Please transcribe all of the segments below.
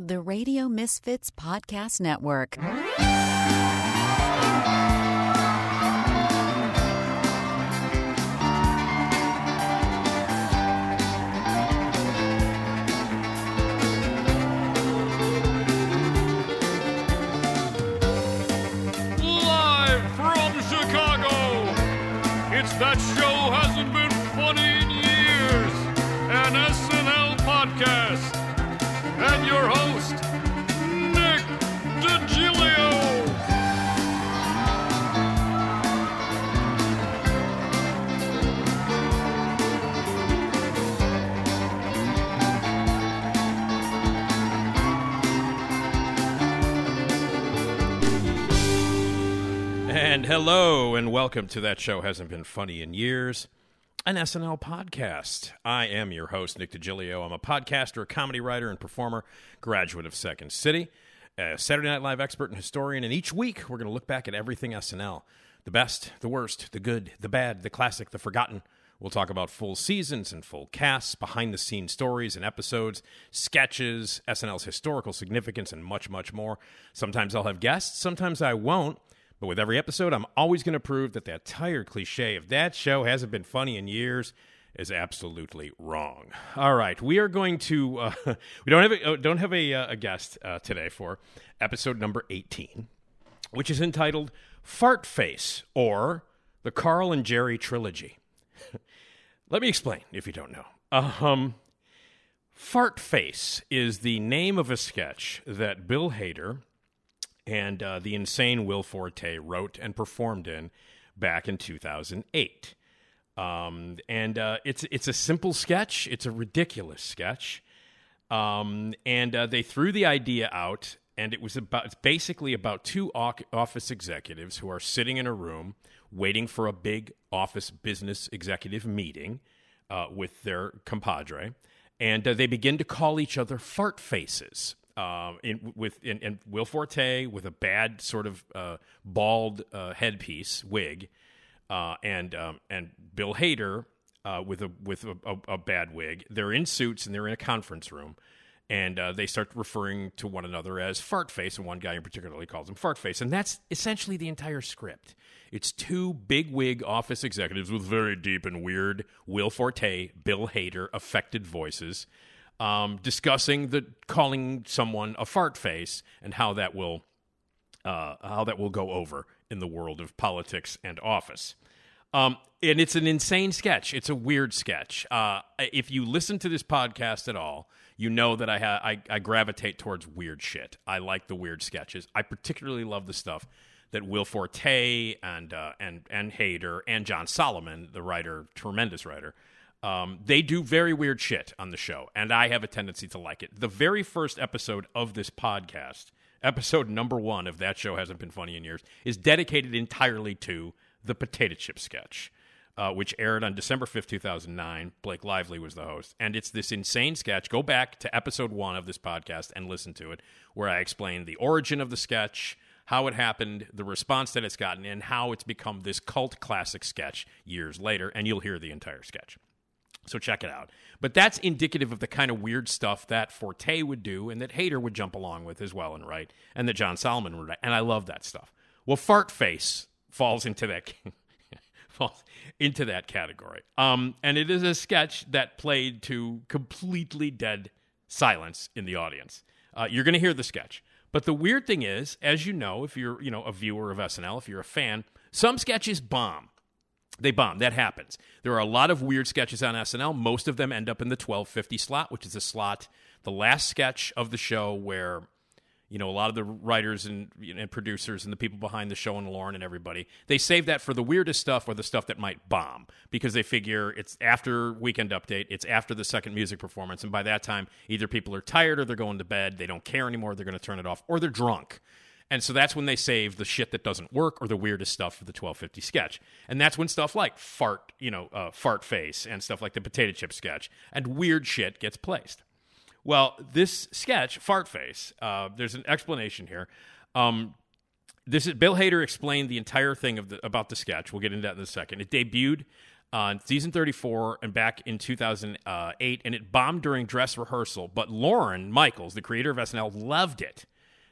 the Radio Misfits Podcast Network. Live from Chicago, it's That Show hello, and welcome to That Show Hasn't Been Funny in Years, an SNL podcast. I am your host, Nick DiGilio. I'm a podcaster, a comedy writer, and performer, graduate of Second City, a Saturday Night Live expert and historian. And each week, we're going to look back at everything SNL the best, the worst, the good, the bad, the classic, the forgotten. We'll talk about full seasons and full casts, behind the scenes stories and episodes, sketches, SNL's historical significance, and much, much more. Sometimes I'll have guests, sometimes I won't. But with every episode, I'm always going to prove that that tired cliche of that show hasn't been funny in years is absolutely wrong. All right, we are going to uh, we don't have a, uh, don't have a, uh, a guest uh, today for episode number 18, which is entitled Fart Face or the Carl and Jerry trilogy. Let me explain if you don't know. Um, Fart Face is the name of a sketch that Bill Hader and uh, the insane Will Forte wrote and performed in back in 2008. Um, and uh, it's it's a simple sketch. It's a ridiculous sketch. Um, and uh, they threw the idea out, and it was about it's basically about two office executives who are sitting in a room waiting for a big office business executive meeting uh, with their compadre, and uh, they begin to call each other fart faces um, in, with in, in Will Forte with a bad sort of uh, bald uh, headpiece wig, uh, and um, and Bill Hader uh, with a with a, a, a bad wig. They're in suits and they're in a conference room, and uh, they start referring to one another as fart face, and one guy in particular calls him fart face, and that's essentially the entire script. It's two big wig office executives with very deep and weird Will Forte, Bill Hader affected voices um, discussing the calling someone a fart face and how that will uh, how that will go over in the world of politics and office. Um, and it's an insane sketch. It's a weird sketch. Uh, if you listen to this podcast at all, you know that I, ha- I I gravitate towards weird shit. I like the weird sketches. I particularly love the stuff that Will Forte and uh, and and Hader and John Solomon, the writer, tremendous writer, um, they do very weird shit on the show, and I have a tendency to like it. The very first episode of this podcast, episode number one of that show hasn't been funny in years, is dedicated entirely to the potato chip sketch, uh, which aired on December fifth, two thousand nine. Blake Lively was the host, and it's this insane sketch. Go back to episode one of this podcast and listen to it, where I explain the origin of the sketch. How it happened, the response that it's gotten, and how it's become this cult classic sketch years later, and you'll hear the entire sketch. So check it out. But that's indicative of the kind of weird stuff that Forte would do and that Hader would jump along with as well and write, and that John Solomon would write. And I love that stuff. Well, Fart Face falls into that falls into that category. Um, and it is a sketch that played to completely dead silence in the audience. Uh, you're going to hear the sketch. But the weird thing is, as you know, if you're you know a viewer of SNL, if you're a fan, some sketches bomb they bomb. That happens. There are a lot of weird sketches on SNL. Most of them end up in the 1250 slot, which is a slot, the last sketch of the show where, you know, a lot of the writers and, and producers and the people behind the show and Lorne and everybody, they save that for the weirdest stuff or the stuff that might bomb because they figure it's after Weekend Update, it's after the second music performance. And by that time, either people are tired or they're going to bed, they don't care anymore, they're going to turn it off, or they're drunk. And so that's when they save the shit that doesn't work or the weirdest stuff for the 1250 sketch. And that's when stuff like fart, you know, uh, fart face and stuff like the potato chip sketch and weird shit gets placed. Well, this sketch, fart face, uh, there's an explanation here. Um, this is Bill Hader explained the entire thing of the, about the sketch. We'll get into that in a second. It debuted on season 34 and back in 2008, and it bombed during dress rehearsal. But Lorne Michaels, the creator of SNL, loved it.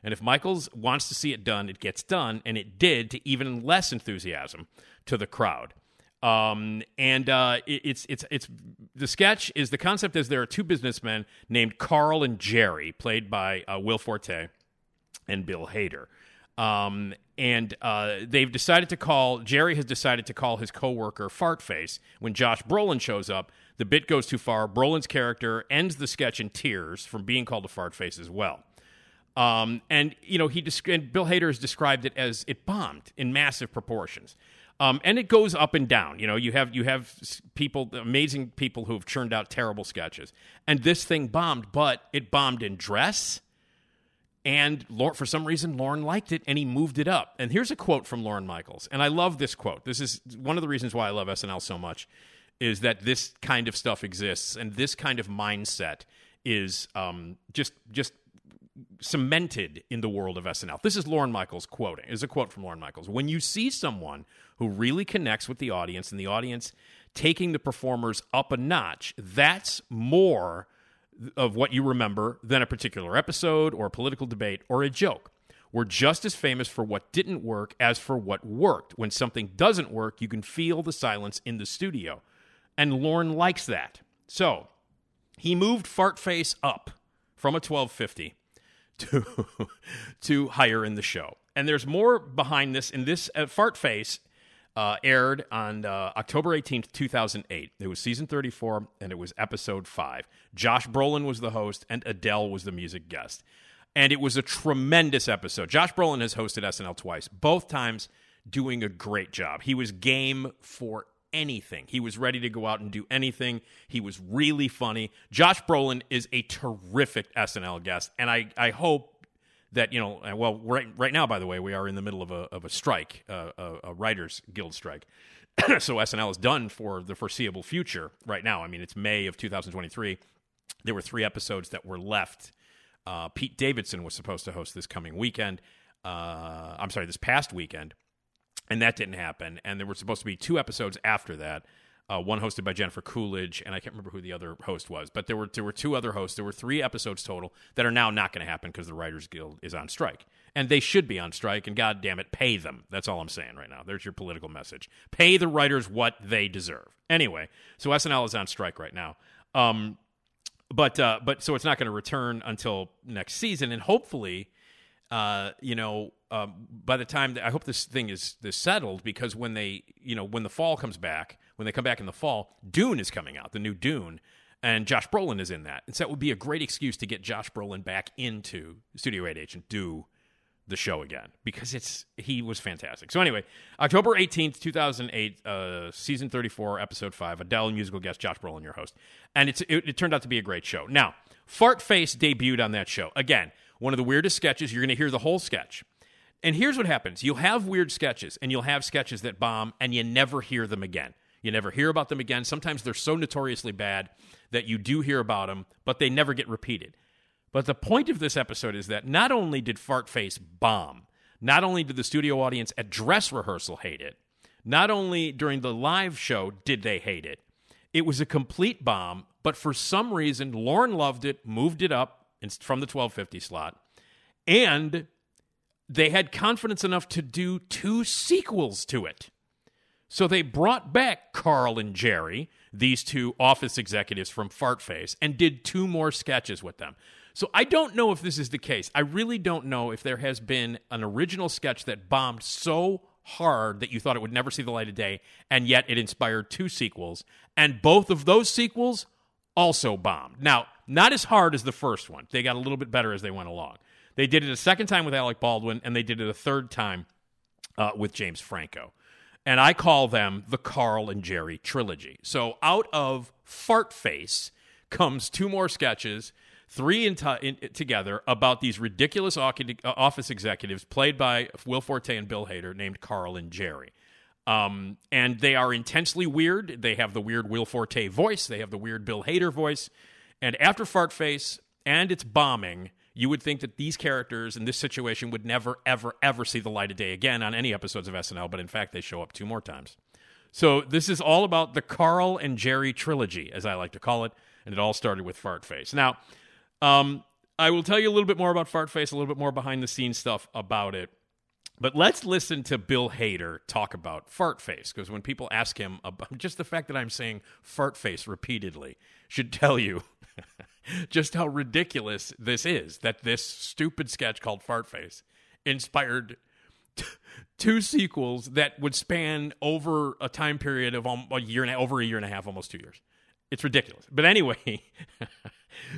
And if Michaels wants to see it done, it gets done, and it did to even less enthusiasm to the crowd. Um, and uh, it, it's it's it's the sketch is the concept is there are two businessmen named Carl and Jerry, played by uh, Will Forte and Bill Hader. Um, and uh, they've decided to call Jerry has decided to call his coworker Fartface when Josh Brolin shows up. The bit goes too far. Brolin's character ends the sketch in tears from being called a Fartface as well. Um, and you know he and Bill Hader has described it as it bombed in massive proportions. Um, and it goes up and down. You know, you have you have people, amazing people who have churned out terrible sketches, and this thing bombed. But it bombed in dress, and for some reason, Lorne liked it and he moved it up. And here's a quote from Lorne Michaels. And I love this quote. This is one of the reasons why I love SNL so much is that this kind of stuff exists and this kind of mindset is um, just just cemented in the world of SNL. This is Lorne Michaels quoting. Is a quote from Lorne Michaels. When you see someone who really connects with the audience and the audience taking the performers up a notch, that's more of what you remember than a particular episode or a political debate or a joke. We're just as famous for what didn't work as for what worked. When something doesn't work, you can feel the silence in the studio. And Lorne likes that. So he moved Fartface up from a 1250 to, to higher in the show. And there's more behind this. In this, uh, Fartface uh, aired on uh, October 18th, 2008. It was season 34, and it was episode 5. Josh Brolin was the host, and Adele was the music guest. And it was a tremendous episode. Josh Brolin has hosted SNL twice, both times doing a great job. He was game for anything. He was ready to go out and do anything. He was really funny. Josh Brolin is a terrific SNL guest, and I, I hope that you know well right right now by the way we are in the middle of a of a strike uh, a, a, writers guild strike so SNL is done for the foreseeable future right now I mean it's May of 2023 there were three episodes that were left uh, Pete Davidson was supposed to host this coming weekend uh, I'm sorry this past weekend and that didn't happen and there were supposed to be two episodes after that uh, one hosted by Jennifer Coolidge, and I can't remember who the other host was, but there were there were two other hosts. There were three episodes total that are now not going to happen because the Writers Guild is on strike, and they should be on strike. And God damn it, pay them. That's all I'm saying right now. There's your political message. Pay the writers what they deserve. Anyway, so SNL is on strike right now. Um, but uh, but so it's not going to return until next season, and hopefully, uh, you know, um, by the time I hope this thing is this settled because when they you know when the fall comes back when they come back in the fall, Dune is coming out, the new Dune, and Josh Brolin is in that. And so that would be a great excuse to get Josh Brolin back into Studio 8H and do the show again because it's he was fantastic. So anyway, October 18th, 2008, uh, season 34, episode 5, Adele musical guest Josh Brolin your host. And it's it, it turned out to be a great show. Now, Fart Face debuted on that show. Again, one of the weirdest sketches. You're going to hear the whole sketch. And here's what happens. You'll have weird sketches and you'll have sketches that bomb and you never hear them again. You never hear about them again. Sometimes they're so notoriously bad that you do hear about them, but they never get repeated. But the point of this episode is that not only did Fartface bomb, not only did the studio audience at dress rehearsal hate it, not only during the live show did they hate it, it was a complete bomb, but for some reason, Lorne loved it, moved it up from the 1250 slot, and they had confidence enough to do two sequels to it. So they brought back Carl and Jerry, these two office executives from Fartface, and did two more sketches with them. So I don't know if this is the case. I really don't know if there has been an original sketch that bombed so hard that you thought it would never see the light of day, and yet it inspired two sequels, and both of those sequels also bombed. Now, not as hard as the first one. They got a little bit better as they went along. They did it a second time with Alec Baldwin, and they did it a third time uh, with James Franco and I call them the Carl and Jerry trilogy. So out of Fart Face comes two more sketches, three in, t- in together about these ridiculous office executives played by Will Forte and Bill Hader named Carl and Jerry. Um, and they are intensely weird. They have the weird Will Forte voice. They have the weird Bill Hader voice. And after Fartface and its bombing, you would think that these characters in this situation would never, ever, ever see the light of day again on any episodes of SNL, but in fact, they show up two more times. So this is all about the Carl and Jerry trilogy, as I like to call it, and it all started with Fartface. Now, um, I will tell you a little bit more about Fartface, a little bit more behind the scenes stuff about it. But let's listen to Bill Hader talk about fart face because when people ask him about just the fact that I'm saying fart face repeatedly should tell you just how ridiculous this is that this stupid sketch called fart face inspired t- two sequels that would span over a time period of um, a year and a, over a year and a half, almost two years. It's ridiculous. But anyway,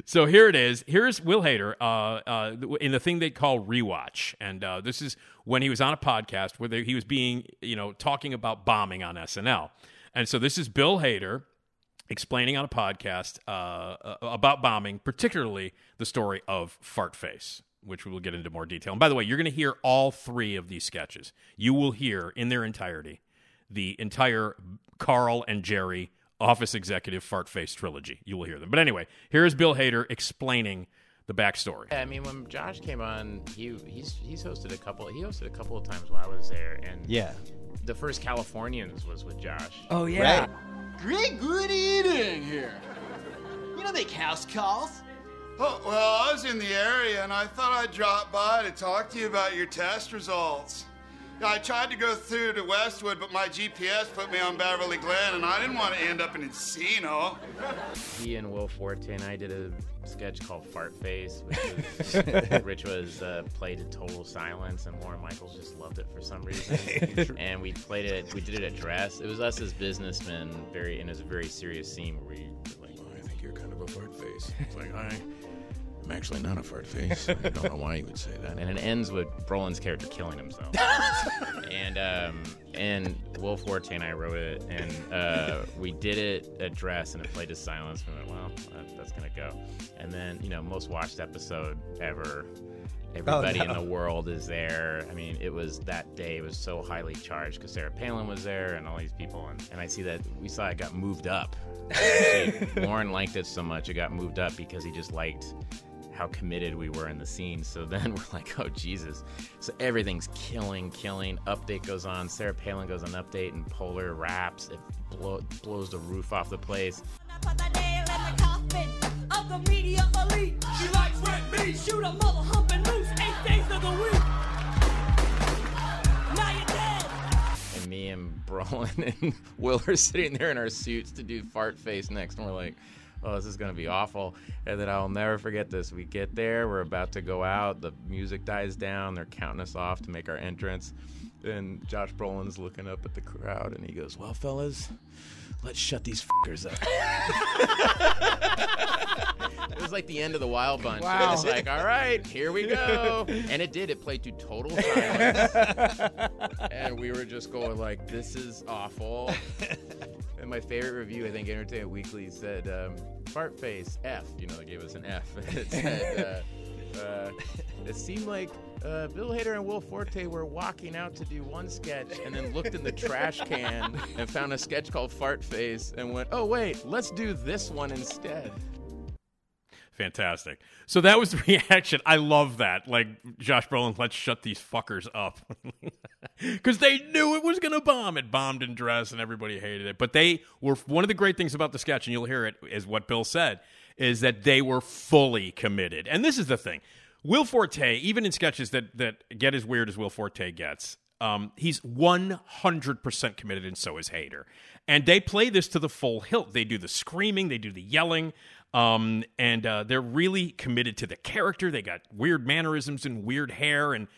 so here it is. Here's Will Hader uh, uh, in the thing they call rewatch, and uh, this is when he was on a podcast where they, he was being, you know, talking about bombing on SNL, and so this is Bill Hader explaining on a podcast uh, uh, about bombing, particularly the story of Fartface, which we will get into more detail. And by the way, you're going to hear all three of these sketches. You will hear in their entirety the entire Carl and Jerry Office Executive fart face trilogy. You will hear them. But anyway, here is Bill Hader explaining the backstory. Yeah, I mean, when Josh came on, he he's he's hosted a couple. He hosted a couple of times while I was there, and Yeah. the first Californians was with Josh. Oh yeah. Great good eating here. You know make house calls. Oh, well, I was in the area and I thought I'd drop by to talk to you about your test results. Yeah, I tried to go through to Westwood, but my GPS put me on Beverly Glen and I didn't want to end up in Encino. He and Will Forte and I did a sketch called Fart Face, which was, which was uh, played in total silence, and Lorne Michaels just loved it for some reason. and we played it. We did it at Dress. It was us as businessmen, very, and it was a very serious scene where we were like, I think you're kind of a fart face. It's like, I, I'm actually not a fart face. I don't know why you would say that. and it ends with Brolin's character killing himself. and um, and Will Forte and I wrote it, and uh, we did it at Dress, and it played to silence. We went, well, that, that's gonna go. And then you know, most watched episode ever. Everybody in no. the world is there. I mean, it was that day. It was so highly charged because Sarah Palin was there and all these people. And, and I see that we saw it got moved up. Actually, Lorne liked it so much it got moved up because he just liked how committed we were in the scene. So then we're like, oh Jesus! So everything's killing, killing. Update goes on. Sarah Palin goes on update, and Poehler raps. It blow, blows the roof off the place. Put the nail in the coffin of the media elite. She likes red meat. Shoot a mother humping loose eight days of the week. Now you're dead. And me and Brolin and Will are sitting there in our suits to do fart face next, and we're like, oh, this is gonna be awful. And then I'll never forget this. We get there, we're about to go out, the music dies down, they're counting us off to make our entrance. And Josh Brolin's looking up at the crowd, and he goes, "Well, fellas, let's shut these fuckers up." it was like the end of the Wild Bunch. Wow. It's like, all right, here we go. And it did. It played to total silence. and we were just going like, this is awful. and my favorite review, I think, Entertainment Weekly said, um, "Fart face F." You know, they gave us an F. it said, uh, uh, "It seemed like uh, Bill Hader and Will Forte were walking out to do one sketch, and then looked in the trash can and found a sketch called Fart Face, and went, oh wait, let's do this one instead." Fantastic. So that was the reaction. I love that. Like Josh Brolin, let's shut these fuckers up because they knew it was going to bomb. It bombed in dress, and everybody hated it. But they were one of the great things about the sketch, and you'll hear it is what Bill said is that they were fully committed. And this is the thing: Will Forte, even in sketches that that get as weird as Will Forte gets, um, he's 100% committed, and so is Hader. And they play this to the full hilt. They do the screaming, they do the yelling, um, and uh, they're really committed to the character. They got weird mannerisms and weird hair. And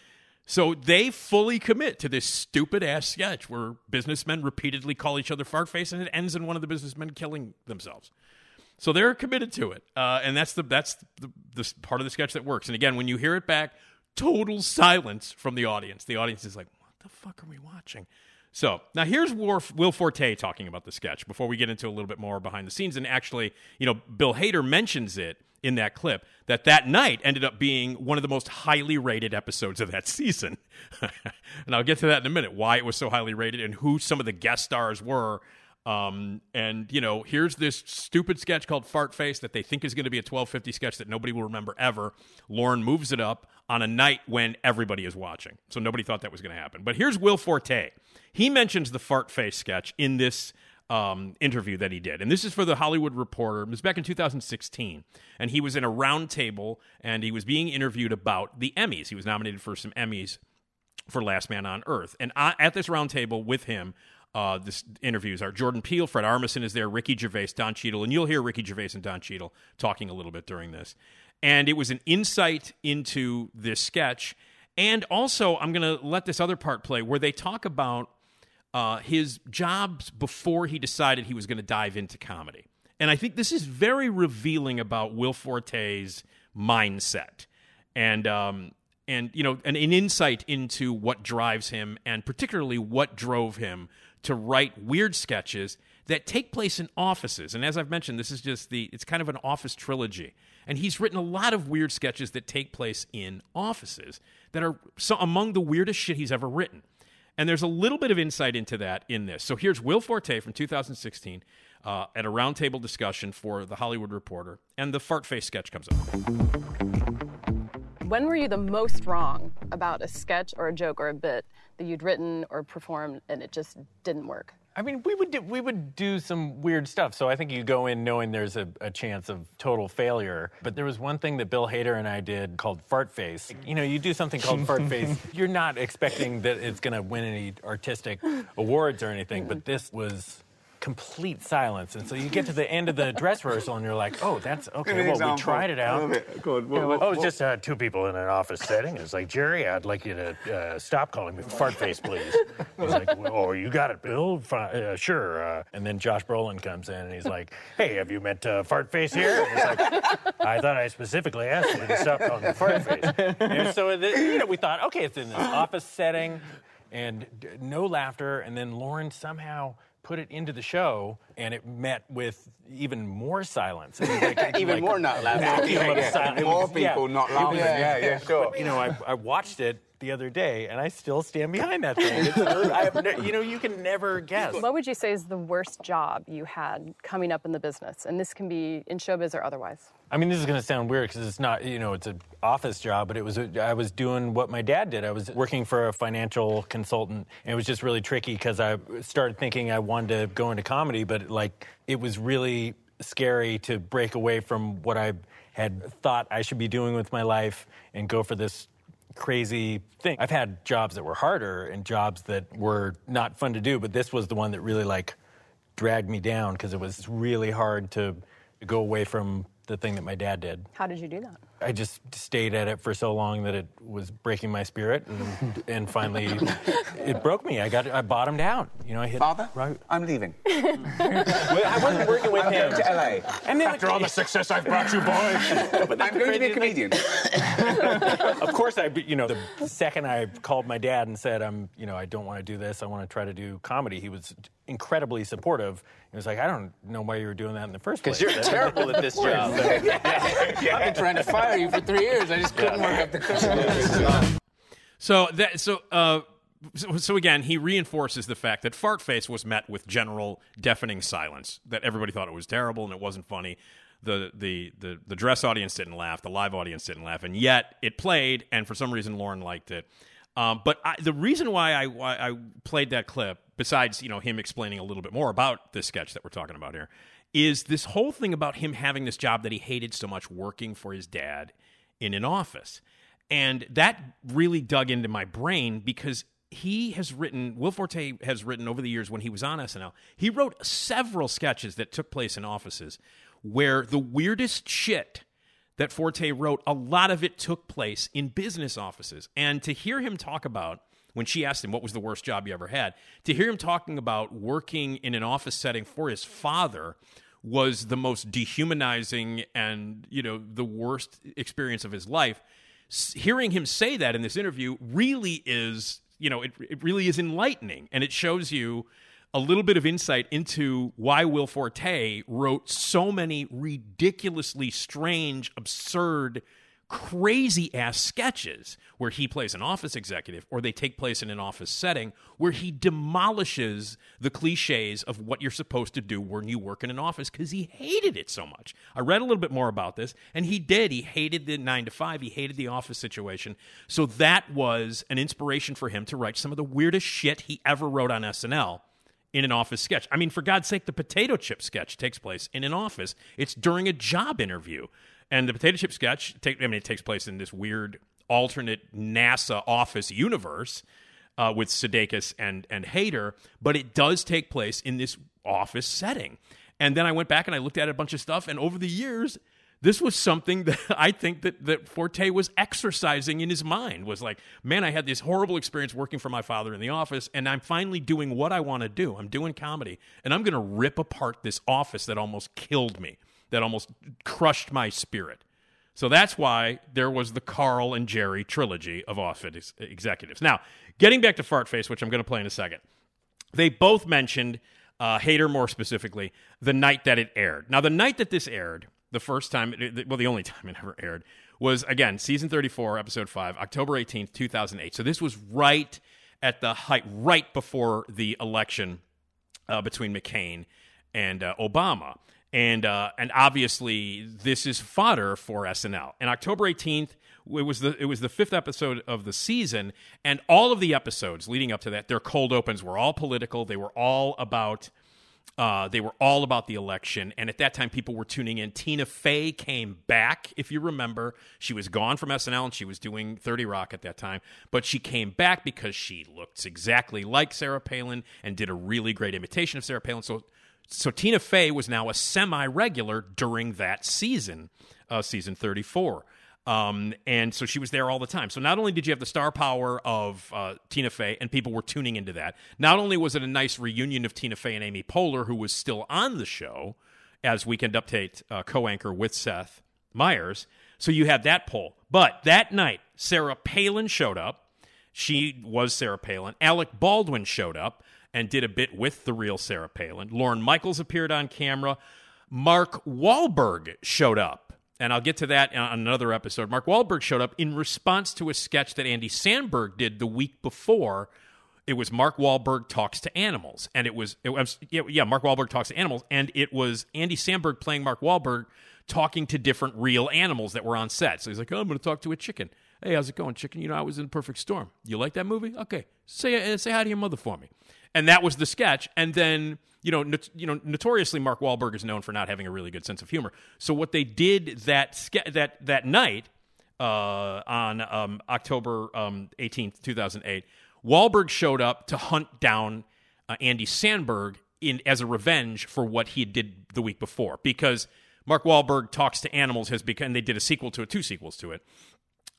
so they fully commit to this stupid ass sketch where businessmen repeatedly call each other fart face, and it ends in one of the businessmen killing themselves. So they're committed to it, uh, and that's the that's the, the part of the sketch that works. And again, when you hear it back, total silence from the audience. The audience is like, "What the fuck are we watching?" So now here's Will Forte talking about the sketch before we get into a little bit more behind the scenes. And actually, you know, Bill Hader mentions it in that clip that that night ended up being one of the most highly rated episodes of that season. and I'll get to that in a minute, why it was so highly rated and who some of the guest stars were. Um, and you know, here's this stupid sketch called Fart Face that they think is going to be a 1250 sketch that nobody will remember ever. Lorne moves it up on a night when everybody is watching. So nobody thought that was going to happen. But here's Will Forte. He mentions the fart face sketch in this um, interview that he did. And this is for the Hollywood Reporter. It was back in 2016. And he was in a round table and he was being interviewed about the Emmys. He was nominated for some Emmys for Last Man on Earth. And I, at this round table with him, uh, this interviews are Jordan Peele, Fred Armisen is there, Ricky Gervais, Don Cheadle, and you'll hear Ricky Gervais and Don Cheadle talking a little bit during this. And it was an insight into this sketch. And also, I'm going to let this other part play where they talk about uh, his jobs before he decided he was going to dive into comedy. And I think this is very revealing about Will Forte's mindset. And um, and you know an, an insight into what drives him and particularly what drove him to write weird sketches that take place in offices and as i've mentioned this is just the it's kind of an office trilogy and he's written a lot of weird sketches that take place in offices that are so among the weirdest shit he's ever written and there's a little bit of insight into that in this so here's will forte from 2016 uh, at a roundtable discussion for the hollywood reporter and the fart face sketch comes up When were you the most wrong about a sketch or a joke or a bit that you'd written or performed and it just didn't work? I mean, we would do, we would do some weird stuff. So I think you go in knowing there's a, a chance of total failure. But there was one thing that Bill Hader and I did called Fart Face. You know, you do something called Fart Face. You're not expecting that it's going to win any artistic awards or anything. But this was complete silence. And so you get to the end of the dress rehearsal and you're like, oh, that's okay. Well, we tried it out. oh, it's just uh, two people in an office setting. It's like, Jerry, I'd like you to uh, stop calling me fart face, please. He's like, oh, you got it, Bill. Uh, sure. Uh, and then Josh Brolin comes in and he's like, hey, have you met uh, fart face here? And he's like, I thought I specifically asked you to stop calling me fart face. And so the, you know, we thought, okay, it's in this office setting and d- no laughter. And then Lorne somehow put it into the show, and it met with even more silence. It was like- Even like more not laughing. vacuum of Yeah. silence. It More was- yeah. people not It was- laughing. Yeah, yeah, sure. But, you know, I, I watched it the other day, and I still stand behind that thing. It's, I have ne- you know, you can never guess. What would you say is the worst job you had coming up in the business? And this can be in showbiz or otherwise. I mean, this is going to sound weird because it's not, you know, it's an office job, but it was, I was doing what my dad did. I was working for a financial consultant, and it was just really tricky because I started thinking I wanted to go into comedy, but like, it was really scary to break away from what I had thought I should be doing with my life and go for this crazy thing. I've had jobs that were harder and jobs that were not fun to do, but this was the one that really like dragged me down because it was really hard to go away from the thing that my dad did. How did you do that? I just stayed at it for so long that it was breaking my spirit, and, mm-hmm. and finally, it broke me. I got, I bottomed out. You know, I hit. Father, right. I'm leaving. I wasn't working with I'm him. going to LA. And then After all the success I've brought you, boys. but I'm going to be a comedian. of course, I, you know, the second I called my dad and said, "I'm, you know, I don't want to do this. I want to try to do comedy," he was incredibly supportive. He was like, "I don't know why you were doing that in the first place." Because you're terrible at this job. I've been trying to fire you for three years. I just couldn't work up the courage. So that so uh so, so again, he reinforces the fact that Fart Face was met with general deafening silence. That everybody thought it was terrible and it wasn't funny. The, the the the dress audience didn't laugh. The live audience didn't laugh, and yet it played. And for some reason, Lorne liked it. Um, but I, the reason why I why I played that clip, besides you know him explaining a little bit more about this sketch that we're talking about here, is this whole thing about him having this job that he hated so much, working for his dad in an office. And that really dug into my brain because he has written, Will Forte has written over the years when he was on SNL, he wrote several sketches that took place in offices where the weirdest shit that Forte wrote, a lot of it took place in business offices. And to hear him talk about, when she asked him what was the worst job he ever had, to hear him talking about working in an office setting for his father was the most dehumanizing and, you know, the worst experience of his life hearing him say that in this interview really is, you know, it, it really is enlightening. And it shows you a little bit of insight into why Will Forte wrote so many ridiculously strange, absurd, crazy ass sketches where he plays an office executive or they take place in an office setting where he demolishes the cliches of what you're supposed to do when you work in an office because he hated it so much. I read a little bit more about this and he did. He hated the nine to five, he hated the office situation. So that was an inspiration for him to write some of the weirdest shit he ever wrote on SNL in an office sketch. I mean, for God's sake, the potato chip sketch takes place in an office. It's during a job interview. And the potato chip sketch, take, I mean, it takes place in this weird alternate NASA office universe uh, with Sudeikis and and Hader, but it does take place in this office setting. And then I went back and I looked at a bunch of stuff, and over the years, this was something that I think that, that Forte was exercising in his mind was like, man, I had this horrible experience working for my father in the office, and I'm finally doing what I want to do. I'm doing comedy, and I'm going to rip apart this office that almost killed me, that almost crushed my spirit. So that's why there was the Carl and Jerry trilogy of office executives. Now, getting back to Fartface, which I'm going to play in a second, they both mentioned uh, Hader more specifically the night that it aired. Now, the night that this aired, the first time, well, the only time it ever aired was again season 34, episode 5, October 18th, 2008. So this was right at the height, right before the election uh, between McCain and uh, Obama. And, uh, and obviously, this is fodder for SNL. And October 18th, it was the it was the fifth episode of the season, and all of the episodes leading up to that, their cold opens were all political. They were all about uh, they were all about the election, and at that time, people were tuning in. Tina Fey came back, if you remember. She was gone from SNL, and she was doing 30 Rock at that time. But she came back because she looked exactly like Sarah Palin and did a really great imitation of Sarah Palin. So, so Tina Fey was now a semi-regular during that season, uh, season 34. Um, and so she was there all the time. So not only did you have the star power of uh, Tina Fey, and people were tuning into that, not only was it a nice reunion of Tina Fey and Amy Poehler, who was still on the show as Weekend Update uh, co anchor with Seth Meyers. So you had that poll. But that night, Sarah Palin showed up. She was Sarah Palin. Alec Baldwin showed up and did a bit with the real Sarah Palin. Lorne Michaels appeared on camera. Mark Wahlberg showed up and I'll get to that on another episode. Mark Wahlberg showed up in response to a sketch that Andy Samberg did the week before. It was Mark Wahlberg talks to animals, and it was, it was yeah, Mark Wahlberg talks to animals, and it was Andy Samberg playing Mark Wahlberg talking to different real animals that were on set. So he's like, "Oh, I'm going to talk to a chicken. Hey, how's it going, chicken? You know, I was in Perfect Storm. You like that movie? Okay, say uh, say hi to your mother for me." And that was the sketch, and then you know, not, you know, notoriously Mark Wahlberg is known for not having a really good sense of humor. So what they did that that that night uh, on um, October um, 18th, 2008, Wahlberg showed up to hunt down uh, Andy Samberg in as a revenge for what he did the week before. Because Mark Wahlberg talks to animals has become they did a sequel to it, two sequels to it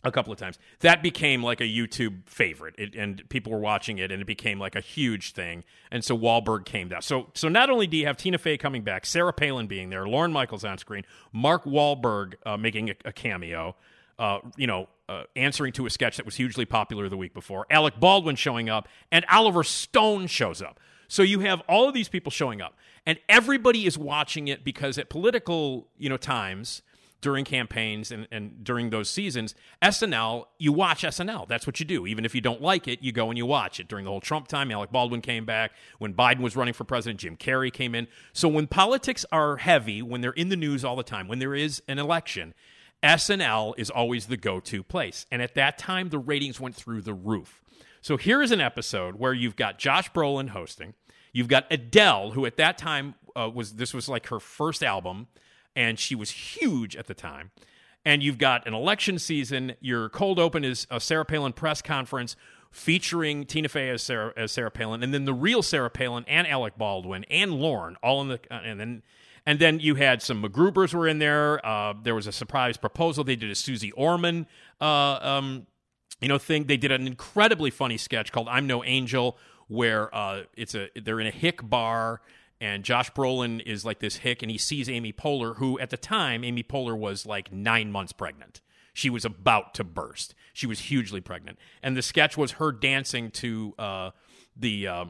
a couple of times. That became like a YouTube favorite, it, and people were watching it, and it became like a huge thing. And so Wahlberg came down. So, so not only do you have Tina Fey coming back, Sarah Palin being there, Lorne Michaels on screen, Mark Wahlberg uh, making a, a cameo, uh, you know, uh, answering to a sketch that was hugely popular the week before, Alec Baldwin showing up, and Oliver Stone shows up. So you have all of these people showing up, and everybody is watching it because at political, you know, times during campaigns and, and during those seasons, SNL, you watch SNL. That's what you do. Even if you don't like it, you go and you watch it. During the whole Trump time, Alec Baldwin came back. When Biden was running for president, Jim Carrey came in. So when politics are heavy, when they're in the news all the time, when there is an election, SNL is always the go to place. And at that time, the ratings went through the roof. So here is an episode where you've got Josh Brolin hosting. You've got Adele, who at that time uh, was this was like her first album and she was huge at the time. And you've got an election season. Your cold open is a Sarah Palin press conference featuring Tina Fey as Sarah, as Sarah Palin, and then the real Sarah Palin and Alec Baldwin and Lorne all in the uh, and then and then you had some MacGruber's were in there. Uh, there was a surprise proposal. They did a Susie Orman, uh, um, you know, thing. They did an incredibly funny sketch called "I'm No Angel," where uh, it's a they're in a hick bar and Josh Brolin is like this hick, and he sees Amy Poehler, who at the time Amy Poehler was like nine months pregnant. She was about to burst. She was hugely pregnant, and the sketch was her dancing to uh, the uh,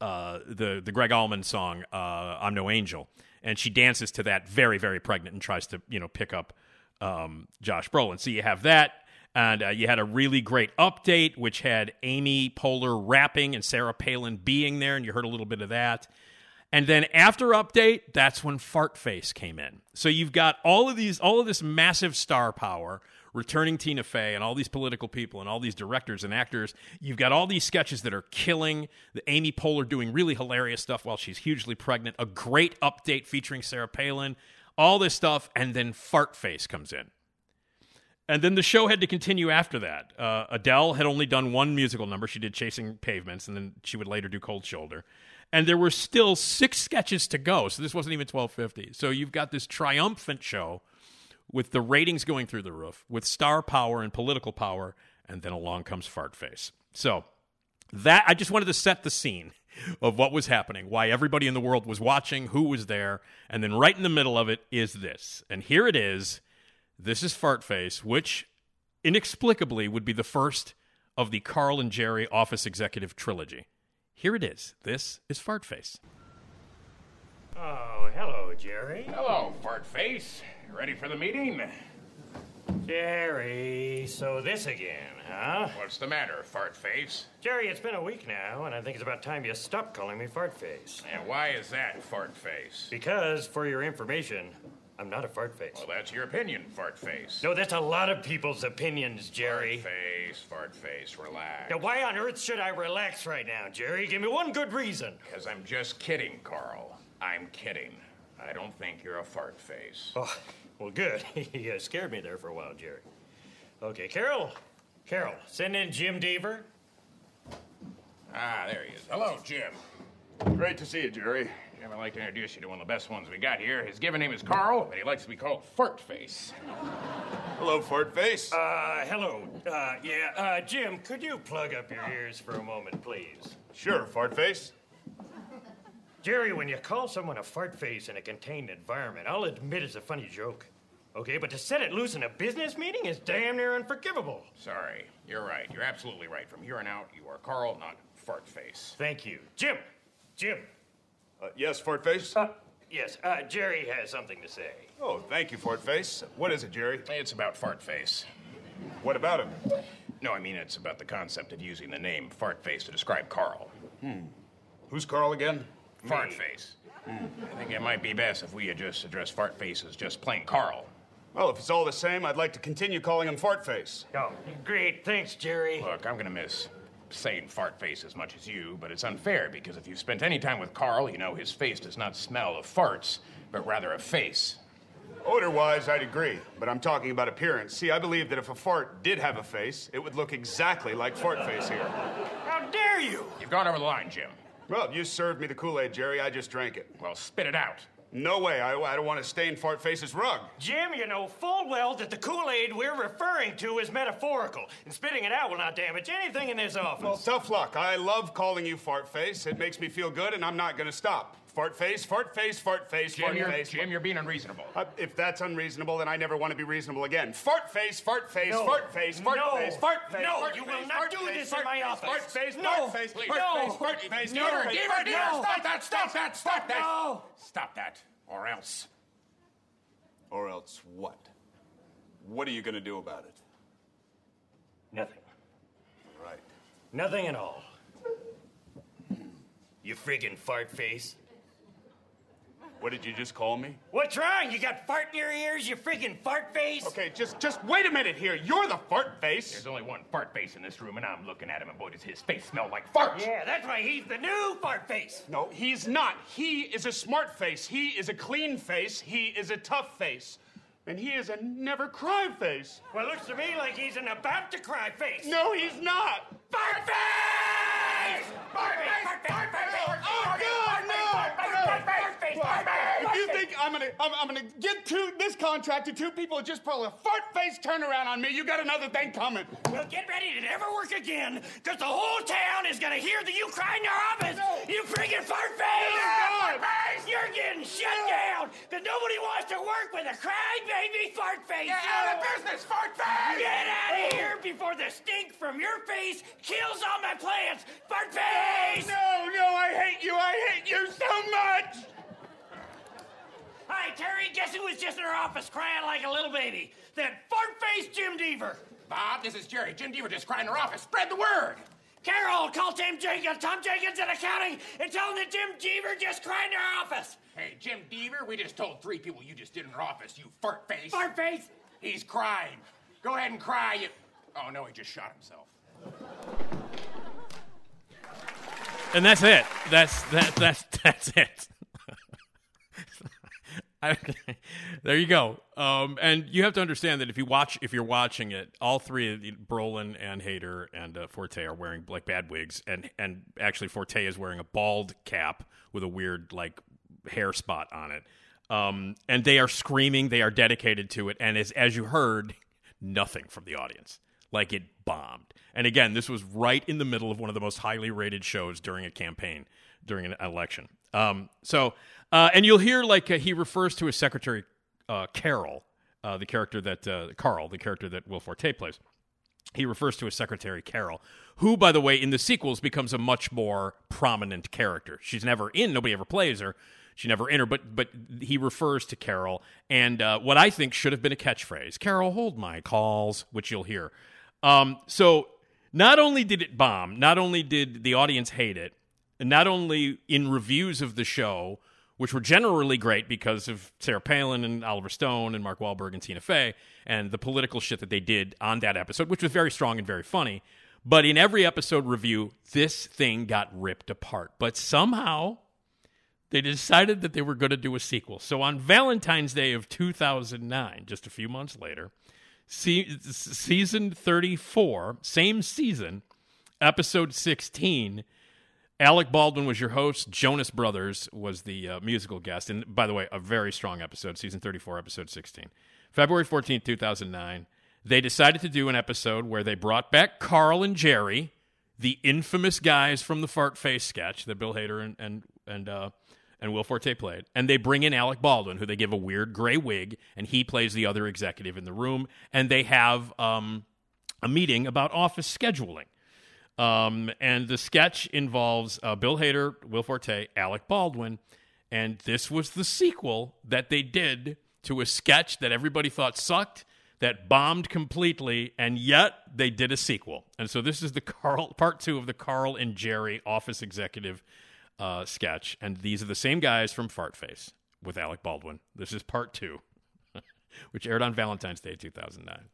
uh, the the Gregg Allman song uh, "I'm No Angel," and she dances to that very very pregnant and tries to you know pick up um, Josh Brolin. So you have that. And uh, you had a really great update, which had Amy Poehler rapping and Sarah Palin being there, and you heard a little bit of that. And then after update, that's when Fartface came in. So you've got all of these, all of this massive star power returning Tina Fey and all these political people and all these directors and actors. You've got all these sketches that are killing. The Amy Poehler doing really hilarious stuff while she's hugely pregnant. A great update featuring Sarah Palin. All this stuff, and then Fartface comes in. And then the show had to continue after that. Uh, Adele had only done one musical number. She did Chasing Pavements, and then she would later do Cold Shoulder. And there were still six sketches to go. So this wasn't even 1250. So you've got this triumphant show with the ratings going through the roof, with star power and political power, and then along comes Fartface. So that I just wanted to set the scene of what was happening, why everybody in the world was watching, who was there, and then right in the middle of it is this. And here it is. This is Fartface, which inexplicably would be the first of the Carl and Jerry Office Executive trilogy. Here it is. This is Fartface. Oh, hello, Jerry. Hello, Fartface. Ready for the meeting? Jerry, so this again, huh? What's the matter, Fartface? Jerry, it's been a week now, and I think it's about time you stop calling me Fartface. And why is that, Fartface? Because, for your information, I'm not a fart face. Well, that's your opinion, fart face. No, that's a lot of people's opinions, Jerry. Fart face, fart face, relax. Now, why on earth should I relax right now, Jerry? Give me one good reason. Because I'm just kidding, Carl. I'm kidding. I don't think you're a Fartface. Oh, well, good. you scared me there for a while, Jerry. Okay, Carol. Carol, send in Jim Deaver. Ah, there he is. Hello, Jim. Great to see you, Jerry. Jim, I'd like to introduce you to one of the best ones we got here. His given name is Carl, but he likes to be called Fartface. Hello, Fartface. Uh, hello. Uh, yeah, uh, Jim, could you plug up your ears for a moment, please? Sure, Fartface. Jerry, when you call someone a fart face in a contained environment, I'll admit it's a funny joke. Okay, but to set it loose in a business meeting is damn near unforgivable. Sorry, you're right. You're absolutely right. From here on out, you are Carl, not Fartface. Thank you. Jim! Jim! Uh, yes, Fartface? Uh, yes, uh, Jerry has something to say. Oh, thank you, Fartface. What is it, Jerry? It's about Fartface. What about him? No, I mean, it's about the concept of using the name Fartface to describe Carl. Hmm. Who's Carl again? Fartface. I think it might be best if we had just addressed Fartface as just plain Carl. Well, if it's all the same, I'd like to continue calling him Fartface. Oh, great. Thanks, Jerry. Look, I'm gonna miss saying Fartface as much as you, but it's unfair because if you've spent any time with Carl, you know his face does not smell of farts, but rather of face. Odor wise, I'd agree, but I'm talking about appearance. See, I believe that if a fart did have a face, it would look exactly like fart face here. How dare you? You've gone over the line, Jim. Well, you served me the Kool Aid, Jerry. I just drank it. Well, spit it out. No way. I, I don't want to stain Fartface's rug. Jim, you know full well that the Kool Aid we're referring to is metaphorical, and spitting it out will not damage anything in this office. Well, tough luck. I love calling you Fartface. It makes me feel good, and I'm not going to stop. Fartface, Fartface, Fartface, Jim, fart you're, Fartface. Jim, you're being unreasonable. Uh, if that's unreasonable, then I never want to be reasonable again. Fartface, Fartface, No. Fartface, No. Fartface, Fartface. No, Fartface, you will not do Fartface, this in my Fartface, office. Fartface, No. Fartface, Please. Fartface, No. Fartface, No. Fartface, Deaver, Fartface. Deaver, stop that, stop that, stop that! No. Stop that, or else. Or else what? What are you going to do about it? Nothing. Right. Nothing at all. You friggin' fart face. What did you just call me? What's wrong? You got fart in your ears, you friggin' fart face? Okay, just just wait a minute here. You're the fart face. There's only one fart face in this room, and I'm looking at him, and boy, does his face smell like fart. Yeah, that's why he's the new fart face. No, he's not. He is a smart face. He is a clean face. He is a tough face. And he is a never cry face. Well, it looks to me like he's an about to cry face. No, he's not. Fart face! Fart face! Fart face! Oh, I'm gonna, I'm, I'm gonna get to this contract to two people who just pull a fart face turnaround on me, you got another thing coming. Well, get ready to never work again, because the whole town is gonna hear that you cry in your office. You friggin' fart face! Oh, God. Fart face! You're getting shut down, because nobody wants to work with a crybaby fart face. Get out of business, fart face! Get out of oh. here before the stink from your face kills all my plants, fart face! No, no, I hate you. I hate you so much. I Hi, Terry. Guess who was just in her office crying like a little baby? That fart-faced Jim Deaver. Bob, this is Jerry. Jim Deaver just cried in her office. Spread the word. Carol, call Tim Jenkins, Tom Jenkins in accounting, and tell him that Jim Deaver just cried in her office. Hey, Jim Deaver, we just told three people you just did in her office, you fart face. Fart face? He's crying. Go ahead and cry, you. Oh, no, he just shot himself. And that's it. That's that. That's that's it. There you go. Um, and you have to understand that if you watch, if you're watching it, all three of Brolin and Hader and uh, Forte are wearing like bad wigs, and and actually Forte is wearing a bald cap with a weird like hair spot on it. Um, and they are screaming. They are dedicated to it. And as as you heard, nothing from the audience. Like it bombed. And again, this was right in the middle of one of the most highly rated shows during a campaign, during an election. Um, so, uh, and you'll hear like uh, he refers to his secretary, uh, Carol, uh, the character that, uh, Carl, the character that Will Forte plays. He refers to his secretary, Carol, who, by the way, in the sequels becomes a much more prominent character. She's never in, nobody ever plays her. She never in her, but but he refers to Carol, and uh, what I think should have been a catchphrase: "Carol, hold my calls," which you'll hear. Um, so not only did it bomb, not only did the audience hate it, and not only in reviews of the show, which were generally great because of Sarah Palin and Oliver Stone and Mark Wahlberg and Tina Fey and the political shit that they did on that episode, which was very strong and very funny. But in every episode review, this thing got ripped apart. But somehow they decided that they were going to do a sequel. So on Valentine's Day of 2009, just a few months later, se- season 34, same season, episode 16, Alec Baldwin was your host. Jonas Brothers was the uh, musical guest. And by the way, a very strong episode, season 34, episode 16. February 14th, 2009, they decided to do an episode where they brought back Carl and Jerry, the infamous guys from the Fart Face sketch that Bill Hader and, and, and, uh, and Will Forte played. And they bring in Alec Baldwin, who they give a weird gray wig, and he plays the other executive in the room. And they have um, a meeting about office scheduling. Um, and the sketch involves uh, Bill Hader, Will Forte, Alec Baldwin. And this was the sequel that they did to a sketch that everybody thought sucked, that bombed completely, and yet they did a sequel. And so this is the Carl part two of the Carl and Jerry office executive uh, sketch. And these are the same guys from Fart Face with Alec Baldwin. This is part two, which aired on Valentine's Day 2009.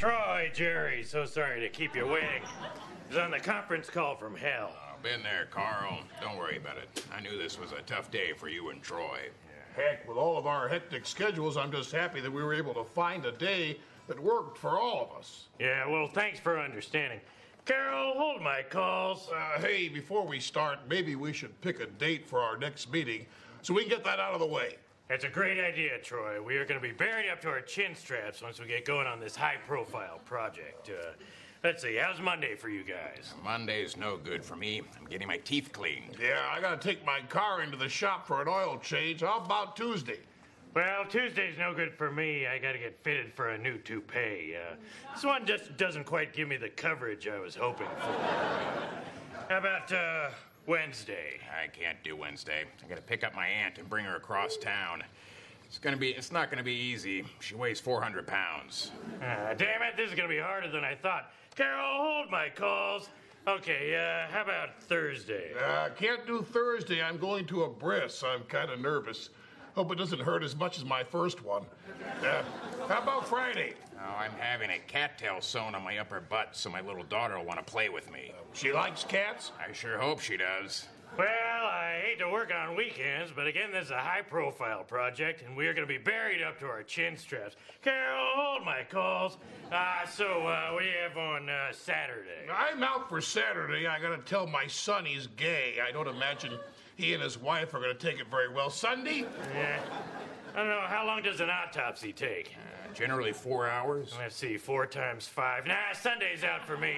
Troy, Jerry, so sorry to keep you waiting. I was on the conference call from hell. Been there, Carl. Don't worry about it. I knew this was a tough day for you and Troy. Heck, with all of our hectic schedules, I'm just happy that we were able to find a day that worked for all of us. Yeah, well, thanks for understanding. Carol, hold my calls. Uh, hey, before we start, maybe we should pick a date for our next meeting so we can get that out of the way. That's a great idea, Troy. We are going to be buried up to our chin straps once we get going on this high profile project. Uh, let's see, how's Monday for you guys? Monday's no good for me. I'm getting my teeth cleaned. Yeah, I gotta take my car into the shop for an oil change. How about Tuesday? Well, Tuesday's no good for me. I got to get fitted for a new toupee. Uh, this one just doesn't quite give me the coverage I was hoping for. How about uh, Wednesday? I can't do Wednesday. I gotta pick up my aunt and bring her across town. It's gonna be. It's not gonna be easy. She weighs 400 pounds. Ah, damn it, this is gonna be harder than I thought. Carol, hold my calls. Okay, uh, how about Thursday? Uh, can't do Thursday. I'm going to a bris. I'm kind of nervous. Hope it doesn't hurt as much as my first one. Uh, how about Friday? Oh, I'm having a cattail sewn on my upper butt, so my little daughter will want to play with me. She likes cats? I sure hope she does. Well, I hate to work on weekends, but again, this is a high profile project, and we are going to be buried up to our chin straps. Carol, hold my calls. Uh, so, uh, what do you have on uh, Saturday? I'm out for Saturday. I gotta tell my son he's gay. I don't imagine he and his wife are gonna take it very well. Sunday? Yeah. I don't know, how long does an autopsy take? Uh, generally four hours. Let's see, four times five. Nah, Sunday's out for me.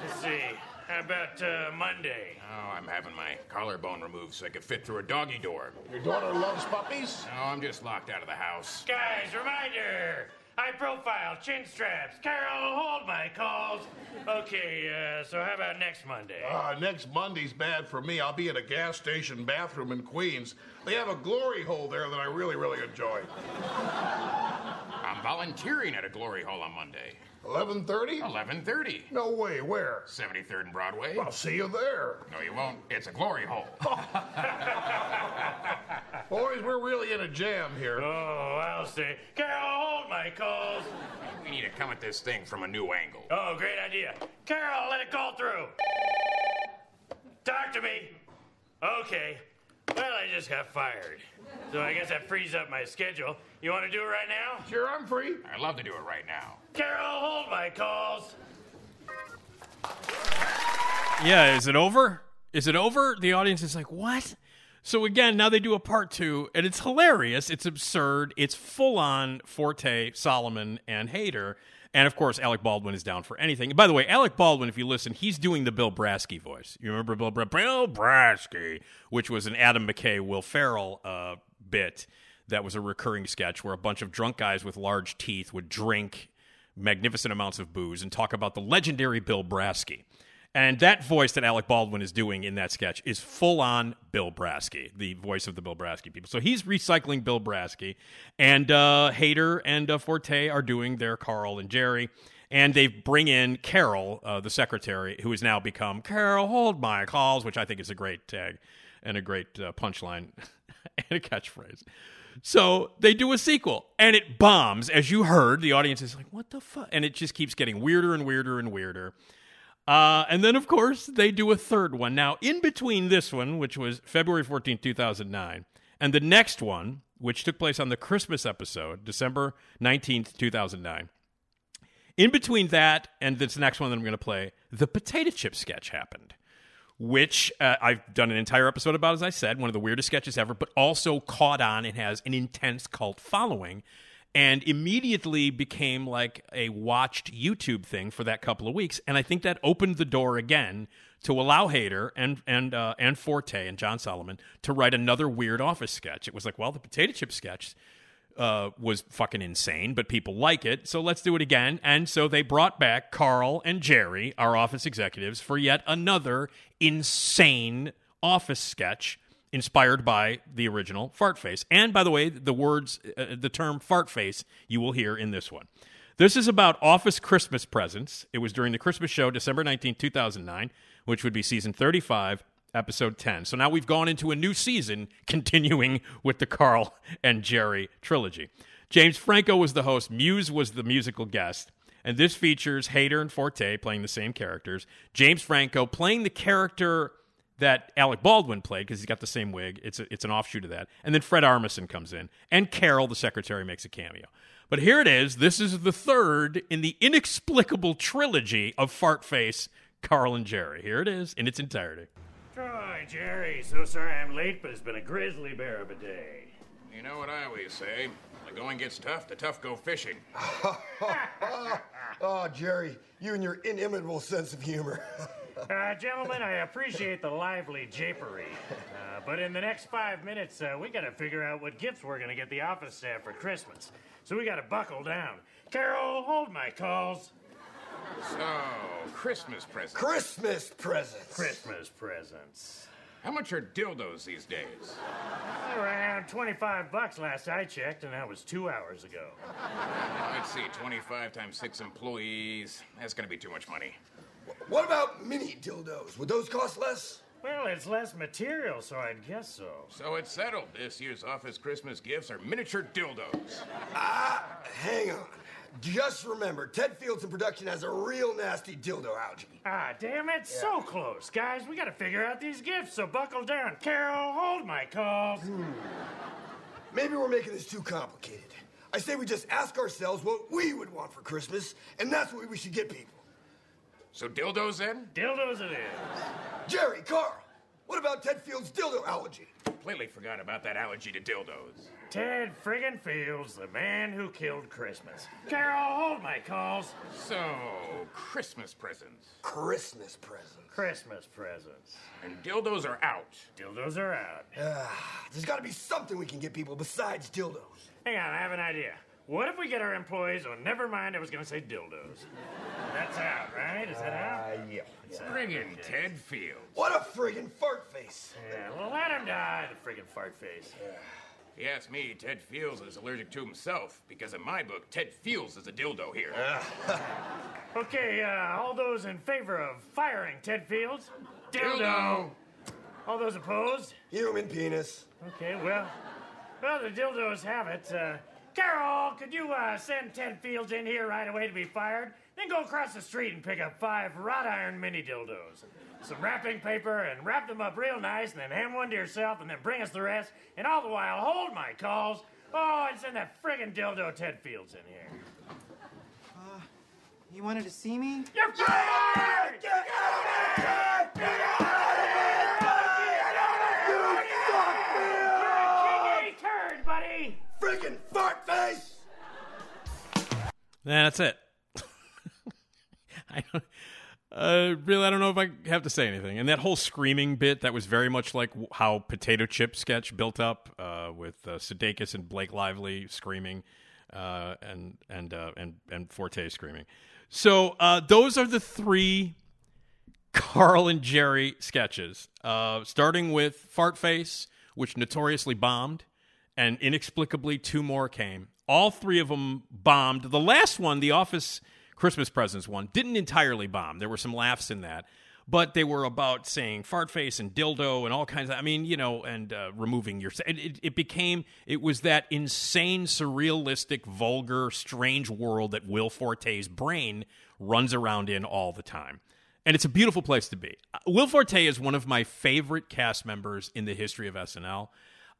Let's see. How about uh, Monday? Oh, I'm having my collarbone removed so I could fit through a doggy door. Your daughter loves puppies? No, I'm just locked out of the house. Guys, reminder! I high profile, chin straps. Carol, hold my calls. Okay, uh, so how about next Monday? Uh, next Monday's bad for me. I'll be at a gas station bathroom in Queens. They have a glory hole there that I really, really enjoy. I'm volunteering at a glory hole on Monday. 11:30? 11:30. No way. Where? 73rd and Broadway. I'll see you there. No, you won't. It's a glory hole. Boys, we're really in a jam here. Oh, I'll say. Carol, hold my calls. we need to come at this thing from a new angle. Oh, great idea. Carol, let it call through. Talk to me. Okay. Well, I just got fired. So I guess that frees up my schedule. You want to do it right now? Sure, I'm free. I'd love to do it right now. Carol, hold my calls. Yeah, is it over? Is it over? The audience is like, what? So again, now they do a part two, and it's hilarious. It's absurd. It's full on Forte, Solomon, and Hader. And of course, Alec Baldwin is down for anything. By the way, Alec Baldwin, if you listen, he's doing the Bill Brasky voice. You remember Bill, Bra- Bill Brasky, which was an Adam McKay, Will Ferrell uh, bit that was a recurring sketch where a bunch of drunk guys with large teeth would drink magnificent amounts of booze and talk about the legendary Bill Brasky. And that voice that Alec Baldwin is doing in that sketch is full on Bill Brasky, the voice of the Bill Brasky people. So he's recycling Bill Brasky, and uh, Hader and uh, Forte are doing their Carl and Jerry. And they bring in Carol, uh, the secretary, who has now become Carol, hold my calls, which I think is a great tag and a great uh, punchline and a catchphrase. So they do a sequel, and it bombs. As you heard, the audience is like, "What the fuck?" And it just keeps getting weirder and weirder and weirder. Uh, and then, of course, they do a third one. Now, in between this one, which was February 14, 2009, and the next one, which took place on the Christmas episode, December 19th, 2009, in between that and this next one that I'm going to play, the potato chip sketch happened, which uh, I've done an entire episode about, as I said, one of the weirdest sketches ever, but also caught on and has an intense cult following and immediately became like a watched YouTube thing for that couple of weeks. And I think that opened the door again to allow Hader and and uh, and Forte and John Solomon to write another weird office sketch. It was like, well, the potato chip sketch uh, was fucking insane, but people like it, so let's do it again. And so they brought back Carl and Jerry, our office executives, for yet another insane office sketch inspired by the original fart face. And by the way, the words, uh, the term fart face, you will hear in this one. This is about office Christmas presents. It was during the Christmas show, December 19, 2009, which would be season 35, episode 10. So now we've gone into a new season, continuing with the Carl and Jerry trilogy. James Franco was the host, Muse was the musical guest. And this features Hader and Forte playing the same characters, James Franco playing the character that Alec Baldwin played because he's got the same wig. It's a, it's an offshoot of that. And then Fred Armisen comes in, and Carol, the secretary, makes a cameo. But here it is. This is the third in the inexplicable trilogy of Fart Face, Carl and Jerry. Here it is in its entirety. Troy, Jerry, so sorry I'm late, but it's been a grizzly bear of a day. You know what I always say? The going gets tough, the tough go fishing. oh, Jerry, you and your inimitable sense of humor. Uh, gentlemen, I appreciate the lively japery. Uh, but in the next five minutes, uh, we gotta figure out what gifts we're gonna get the office staff for Christmas. So we gotta buckle down. Carol, hold my calls. So, Christmas presents. Christmas presents. Christmas presents. How much are dildos these days? Around 25 bucks last I checked, and that was two hours ago. Let's see, 25 times six employees. That's gonna be too much money. What about mini dildos? Would those cost less? Well, it's less material, so I'd guess so. So it's settled. This year's office Christmas gifts are miniature dildos. Ah, hang on. Just remember, Ted Fields in production has a real nasty dildo algae. Ah, damn it, so close. Guys, we gotta figure out these gifts, so buckle down. Carol, hold my calls. Hmm. Maybe we're making this too complicated. I say we just ask ourselves what we would want for Christmas, and that's what we should get people. So dildos then? Dildos it is. Jerry, Carl, what about Ted Fields' dildo allergy? Completely forgot about that allergy to dildos. Ted friggin' Fields, the man who killed Christmas. Carol, hold my calls. So, Christmas presents. Christmas presents. Christmas presents. And dildos are out. Dildos are out. Ah, there's got to be something we can get people besides dildos. Hang on, I have an idea. What if we get our employees? Oh, never mind. I was gonna say dildos. That's out, right? Is that out? Uh, yeah. It's out. Friggin' Ted Fields. What a friggin' fart face. Yeah, well, let him die, the friggin' fart face. If you ask me, Ted Fields is allergic to himself because in my book, Ted Fields is a dildo here. Okay, uh, all those in favor of firing Ted Fields? Dildo. All those opposed? Human penis. Okay, well, well, the dildos have it. Uh, Carol, could you uh, send Ted Fields in here right away to be fired? Then go across the street and pick up five wrought iron mini dildos. Some wrapping paper and wrap them up real nice, and then hand one to yourself, and then bring us the rest. And all the while, hold my calls. Oh, and send that friggin' dildo Ted Fields in here. Uh, You wanted to see me? You're fired! You're a Friggin' fart face! That's it. I don't. Uh, really, I don't know if I have to say anything. And that whole screaming bit, that was very much like how Potato Chip sketch built up, uh, with uh, Sudeikis and Blake Lively screaming, uh, and and uh, and and Forte screaming. So uh, those are the three Carl and Jerry sketches, uh, starting with Fart Face, which notoriously bombed, and inexplicably two more came. All three of them bombed. The last one, the Office Christmas Presents one, didn't entirely bomb. There were some laughs in that, but they were about saying fart face and dildo and all kinds of. I mean, you know, and uh, removing your. It, it, became. It was that insane, surrealistic, vulgar, strange world that Will Forte's brain runs around in all the time. And it's a beautiful place to be. Uh, Will Forte is one of my favorite cast members in the history of SNL.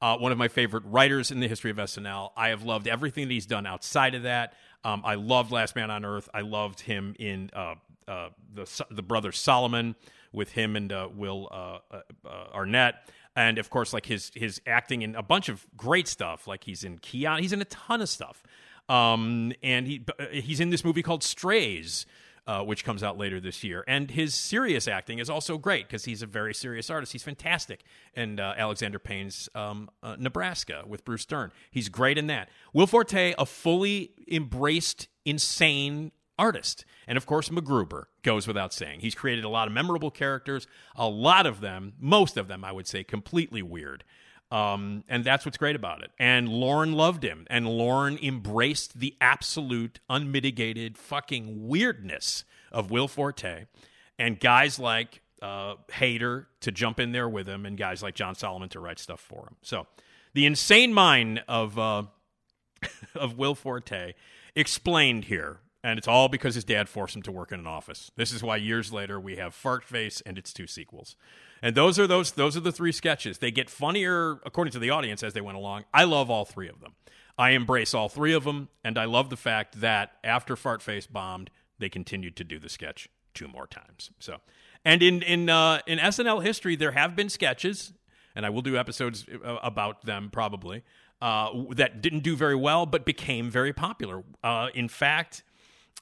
Uh, one of my favorite writers in the history of SNL. I have loved everything that he's done outside of that. Um, I loved Last Man on Earth. I loved him in uh, uh, the the brother Solomon with him and uh, Will uh, uh, Arnett, and of course, like his his acting in a bunch of great stuff. Like he's in Keanu. He's in a ton of stuff. Um, and he he's in this movie called Strays. Uh, which comes out later this year. And his serious acting is also great because he's a very serious artist. He's fantastic. And uh, Alexander Payne's um, uh, Nebraska with Bruce Dern. He's great in that. Will Forte, a fully embraced, insane artist. And of course, MacGruber goes without saying. He's created a lot of memorable characters, a lot of them, most of them, I would say, completely weird. Um, and that's what's great about it. And Lorne loved him, and Lorne embraced the absolute, unmitigated fucking weirdness of Will Forte, and guys like uh, to jump in there with him, and guys like John Solomon to write stuff for him. So, the insane mind of uh, of Will Forte explained here. And it's all because his dad forced him to work in an office. This is why years later we have Fart Face and its two sequels. And those are those those are the three sketches. They get funnier according to the audience as they went along. I love all three of them. I embrace all three of them, and I love the fact that after Fart Face bombed, they continued to do the sketch two more times. So, and in in uh, in SNL history, there have been sketches, and I will do episodes uh, about them probably uh, that didn't do very well, but became very popular. Uh, in fact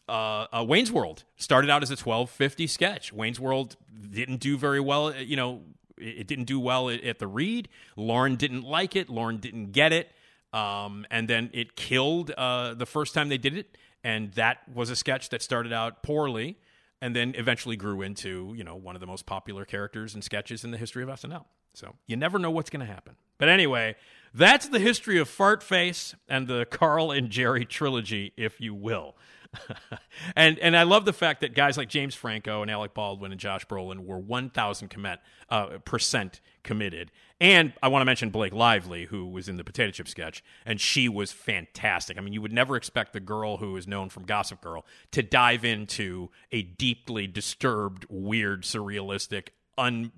uh, uh, Wayne's World started out as a 1250 sketch. Wayne's World didn't do very well. uh, You know, it didn't do well at, at the read. Lorne didn't like it. Lorne didn't get it. Um, and then it killed uh, the first time they did it. And that was a sketch that started out poorly and then eventually grew into, you know, one of the most popular characters and sketches in the history of SNL. So you never know what's going to happen. But anyway, that's the history of Fart Face and the Carl and Jerry trilogy, if you will. and and I love the fact that guys like James Franco and Alec Baldwin and Josh Brolin were 1,000 commit, uh, percent committed. And I want to mention Blake Lively, who was in the potato chip sketch, and she was fantastic. I mean, you would never expect the girl who is known from Gossip Girl to dive into a deeply disturbed, weird, surrealistic, un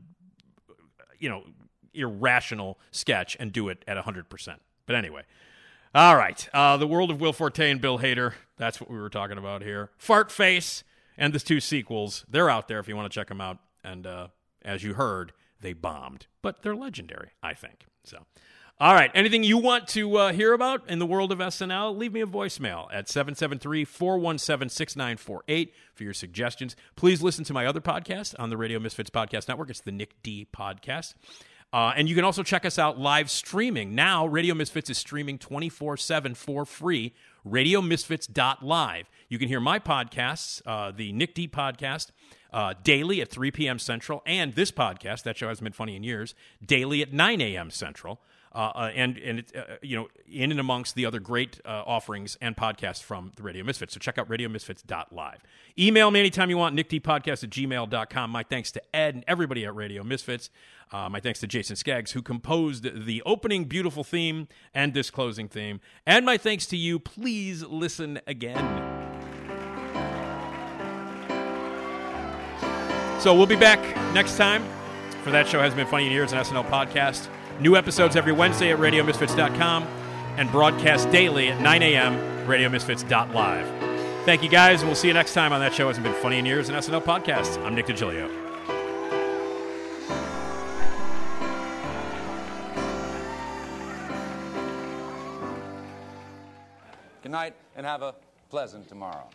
you know, irrational sketch and do it at 100%. But anyway, all right. Uh, the world of Will Forte and Bill Hader. That's what we were talking about here. Fart Face and the two sequels. They're out there if you want to check them out. And uh, as you heard, they bombed, but they're legendary, I think. So, all right. Anything you want to uh, hear about in the world of SNL, leave me a voicemail at 773 417 6948 for your suggestions. Please listen to my other podcast on the Radio Misfits Podcast Network. It's the Nick D Podcast. Uh, and you can also check us out live streaming. Now, Radio Misfits is streaming 24 7 for free. RadioMisfits.live. You can hear my podcasts, uh, the Nick D podcast, uh, daily at 3 p.m. Central, and this podcast, that show hasn't been funny in years, daily at 9 a.m. Central. Uh, uh, and and it, uh, you know in and amongst the other great uh, offerings and podcasts from the Radio Misfits. So check out radiomisfits.live. Email me anytime you want, nickdpodcast at gmail.com. My thanks to Ed and everybody at Radio Misfits. Uh, my thanks to Jason Skaggs, who composed the opening beautiful theme and this closing theme. And my thanks to you. Please listen again. So we'll be back next time for that show has been funny years an SNL podcast. New episodes every Wednesday at RadioMisfits.com and broadcast daily at 9 a.m. RadioMisfits.live. Thank you guys, and we'll see you next time on that show hasn't been funny in years an SNL podcast. I'm Nick DiGilio. Good night and have a pleasant tomorrow.